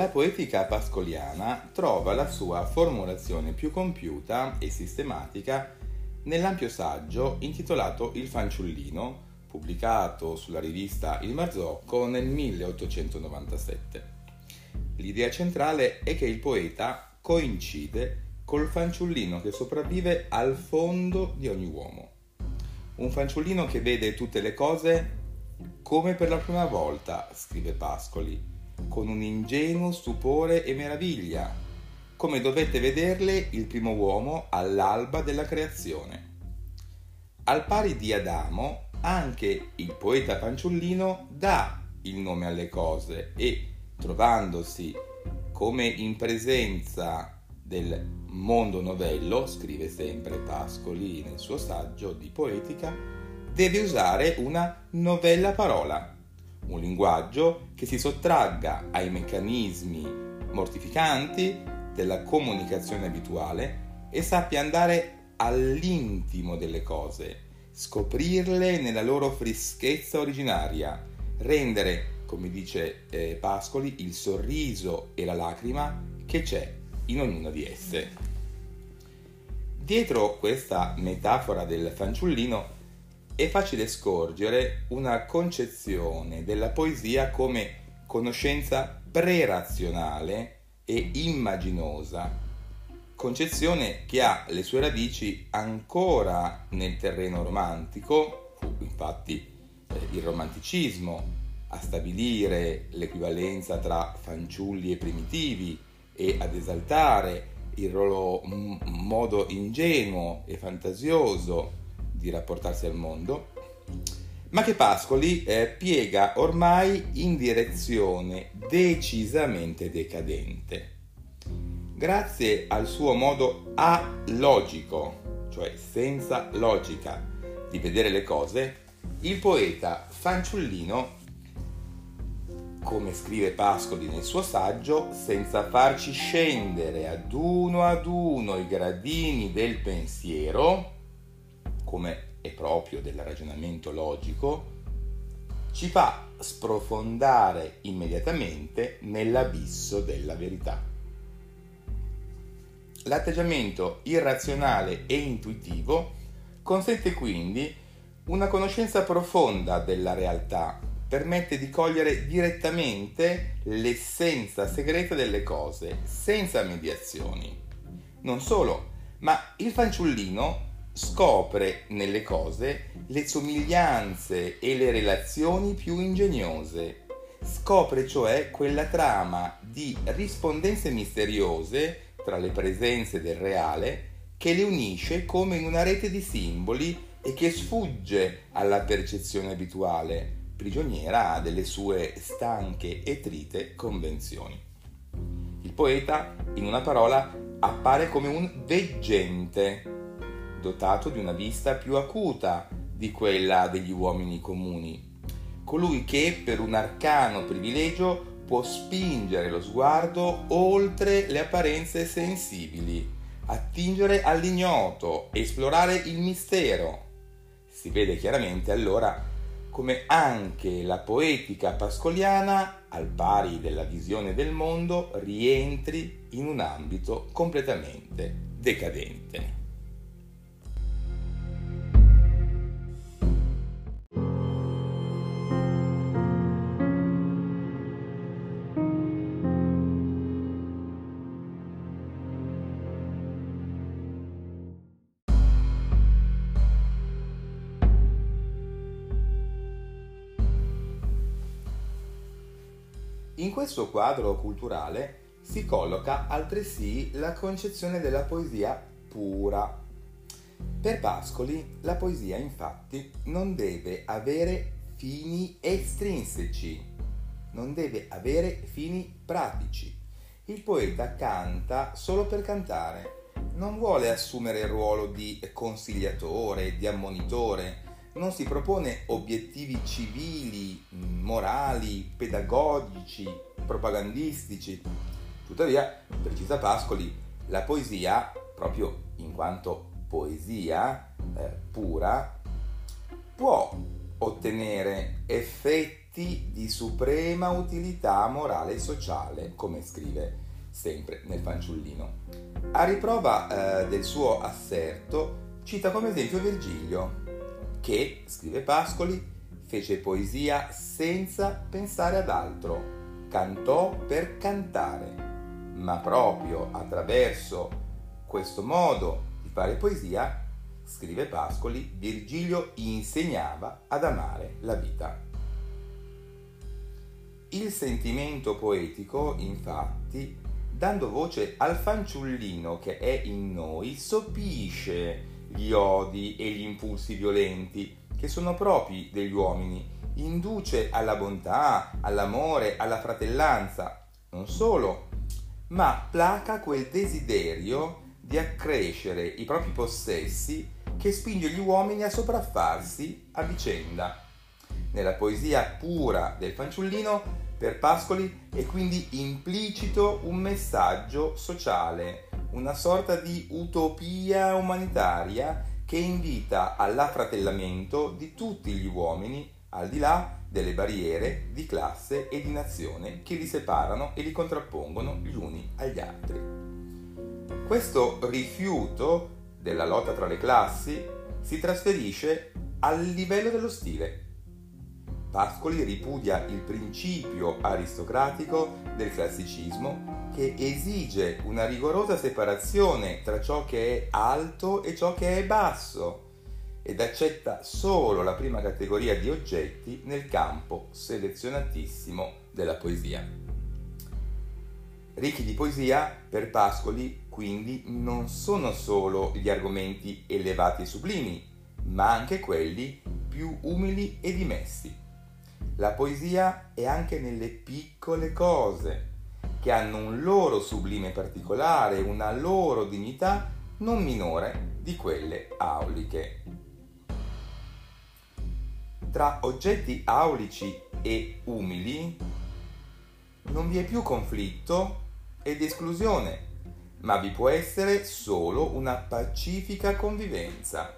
la poetica pascoliana trova la sua formulazione più compiuta e sistematica nell'ampio saggio intitolato Il fanciullino, pubblicato sulla rivista Il Marzocco nel 1897. L'idea centrale è che il poeta coincide col fanciullino che sopravvive al fondo di ogni uomo. Un fanciullino che vede tutte le cose come per la prima volta, scrive Pascoli, con un ingenuo stupore e meraviglia, come dovette vederle il primo uomo all'alba della creazione. Al pari di Adamo, anche il poeta fanciullino dà il nome alle cose e, trovandosi come in presenza del mondo novello, scrive sempre Pascoli nel suo saggio di poetica, deve usare una novella parola, un linguaggio che si sottragga ai meccanismi mortificanti della comunicazione abituale e sappia andare all'intimo delle cose, scoprirle nella loro freschezza originaria, rendere, come dice eh, Pascoli, il sorriso e la lacrima che c'è in ognuna di esse. Dietro questa metafora del fanciullino è facile scorgere una concezione della poesia come conoscenza pre-razionale e immaginosa, concezione che ha le sue radici ancora nel terreno romantico, fu infatti eh, il romanticismo a stabilire l'equivalenza tra fanciulli e primitivi, e ad esaltare il loro modo ingenuo e fantasioso di rapportarsi al mondo, ma che Pascoli eh, piega ormai in direzione decisamente decadente. Grazie al suo modo alogico, cioè senza logica, di vedere le cose, il poeta fanciullino come scrive Pascoli nel suo saggio, senza farci scendere ad uno ad uno i gradini del pensiero, come è proprio del ragionamento logico, ci fa sprofondare immediatamente nell'abisso della verità. L'atteggiamento irrazionale e intuitivo consente quindi una conoscenza profonda della realtà permette di cogliere direttamente l'essenza segreta delle cose, senza mediazioni. Non solo, ma il fanciullino scopre nelle cose le somiglianze e le relazioni più ingegnose. Scopre cioè quella trama di rispondenze misteriose tra le presenze del reale che le unisce come in una rete di simboli e che sfugge alla percezione abituale prigioniera delle sue stanche e trite convenzioni. Il poeta, in una parola, appare come un veggente, dotato di una vista più acuta di quella degli uomini comuni, colui che per un arcano privilegio può spingere lo sguardo oltre le apparenze sensibili, attingere all'ignoto, esplorare il mistero. Si vede chiaramente allora come anche la poetica pascoliana, al pari della visione del mondo, rientri in un ambito completamente decadente. In questo quadro culturale si colloca altresì la concezione della poesia pura. Per Pascoli la poesia infatti non deve avere fini estrinseci, non deve avere fini pratici. Il poeta canta solo per cantare, non vuole assumere il ruolo di consigliatore, di ammonitore, non si propone obiettivi civili, morali, pedagogici, propagandistici. Tuttavia, precisa Pascoli, la poesia, proprio in quanto poesia eh, pura, può ottenere effetti di suprema utilità morale e sociale, come scrive sempre nel fanciullino. A riprova eh, del suo asserto, cita come esempio Virgilio, che, scrive Pascoli, fece poesia senza pensare ad altro, cantò per cantare, ma proprio attraverso questo modo di fare poesia, scrive Pascoli, Virgilio insegnava ad amare la vita. Il sentimento poetico, infatti, dando voce al fanciullino che è in noi, soppisce gli odi e gli impulsi violenti che sono propri degli uomini, induce alla bontà, all'amore, alla fratellanza, non solo, ma placa quel desiderio di accrescere i propri possessi che spinge gli uomini a sopraffarsi a vicenda. Nella poesia pura del fanciullino per Pascoli è quindi implicito un messaggio sociale, una sorta di utopia umanitaria che invita all'affratellamento di tutti gli uomini al di là delle barriere di classe e di nazione che li separano e li contrappongono gli uni agli altri. Questo rifiuto della lotta tra le classi si trasferisce al livello dello stile Pascoli ripudia il principio aristocratico del classicismo che esige una rigorosa separazione tra ciò che è alto e ciò che è basso ed accetta solo la prima categoria di oggetti nel campo selezionatissimo della poesia. Ricchi di poesia, per Pascoli, quindi, non sono solo gli argomenti elevati e sublimi, ma anche quelli più umili e dimessi. La poesia è anche nelle piccole cose, che hanno un loro sublime particolare, una loro dignità non minore di quelle auliche. Tra oggetti aulici e umili non vi è più conflitto ed esclusione, ma vi può essere solo una pacifica convivenza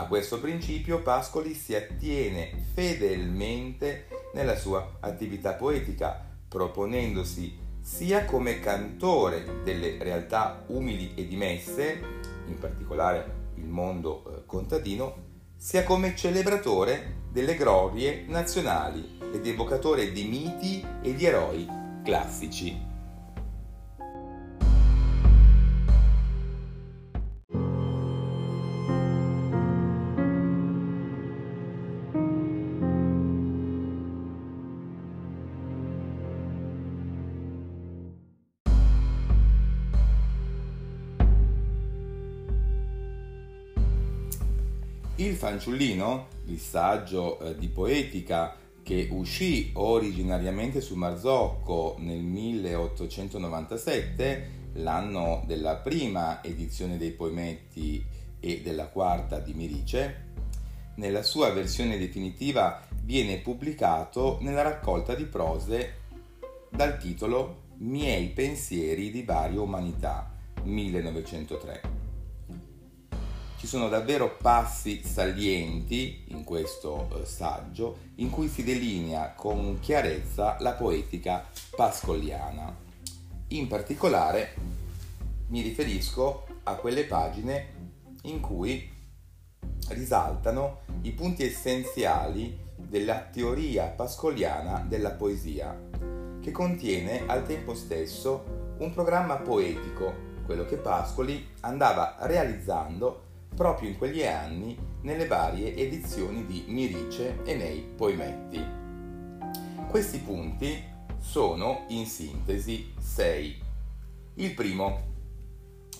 a questo principio Pascoli si attiene fedelmente nella sua attività poetica, proponendosi sia come cantore delle realtà umili e dimesse, in particolare il mondo eh, contadino, sia come celebratore delle glorie nazionali ed evocatore di miti e di eroi classici. Il fanciullino, il saggio eh, di poetica che uscì originariamente su Marzocco nel 1897, l'anno della prima edizione dei poemetti e della quarta di Mirice, nella sua versione definitiva viene pubblicato nella raccolta di prose dal titolo Miei pensieri di varia umanità 1903. Ci sono davvero passi salienti in questo eh, saggio in cui si delinea con chiarezza la poetica pascoliana. In particolare mi riferisco a quelle pagine in cui risaltano i punti essenziali della teoria pascoliana della poesia, che contiene al tempo stesso un programma poetico, quello che Pascoli andava realizzando proprio in quegli anni nelle varie edizioni di Mirice e nei Poemetti. Questi punti sono in sintesi sei. Il primo,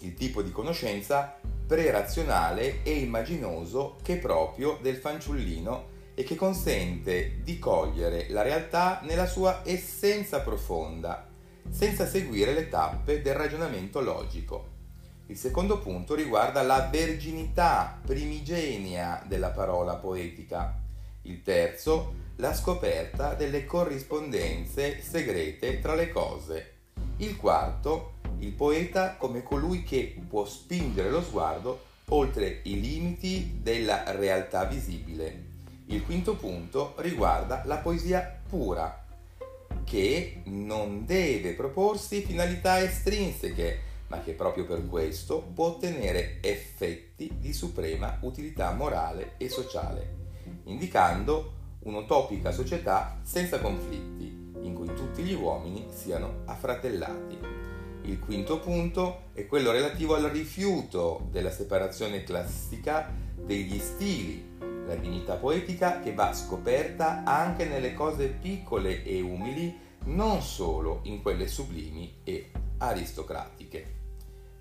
il tipo di conoscenza pre-razionale e immaginoso che è proprio del fanciullino e che consente di cogliere la realtà nella sua essenza profonda, senza seguire le tappe del ragionamento logico. Il secondo punto riguarda la verginità primigenia della parola poetica. Il terzo, la scoperta delle corrispondenze segrete tra le cose. Il quarto, il poeta come colui che può spingere lo sguardo oltre i limiti della realtà visibile. Il quinto punto riguarda la poesia pura, che non deve proporsi finalità estrinseche, ma che proprio per questo può ottenere effetti di suprema utilità morale e sociale, indicando un'utopica società senza conflitti, in cui tutti gli uomini siano affratellati. Il quinto punto è quello relativo al rifiuto della separazione classica degli stili, la dignità poetica che va scoperta anche nelle cose piccole e umili, non solo in quelle sublimi e aristocratiche.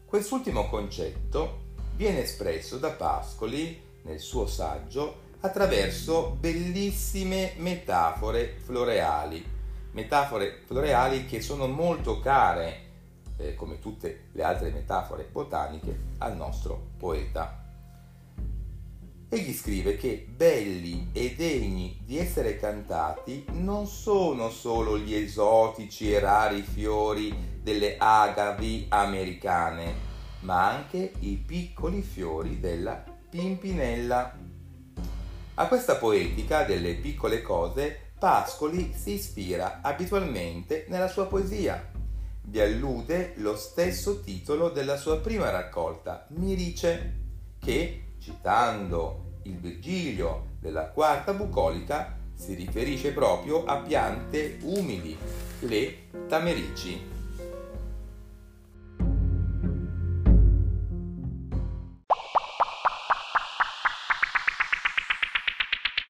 Quest'ultimo concetto viene espresso da Pascoli nel suo saggio attraverso bellissime metafore floreali, metafore floreali che sono molto care, eh, come tutte le altre metafore botaniche, al nostro poeta. Egli scrive che belli e degni di essere cantati non sono solo gli esotici e rari fiori delle agavi americane, ma anche i piccoli fiori della pimpinella. A questa poetica delle piccole cose Pascoli si ispira abitualmente nella sua poesia. Vi allude lo stesso titolo della sua prima raccolta, Mirice, che citando il Virgilio della quarta bucolica, si riferisce proprio a piante umili, le tamerici.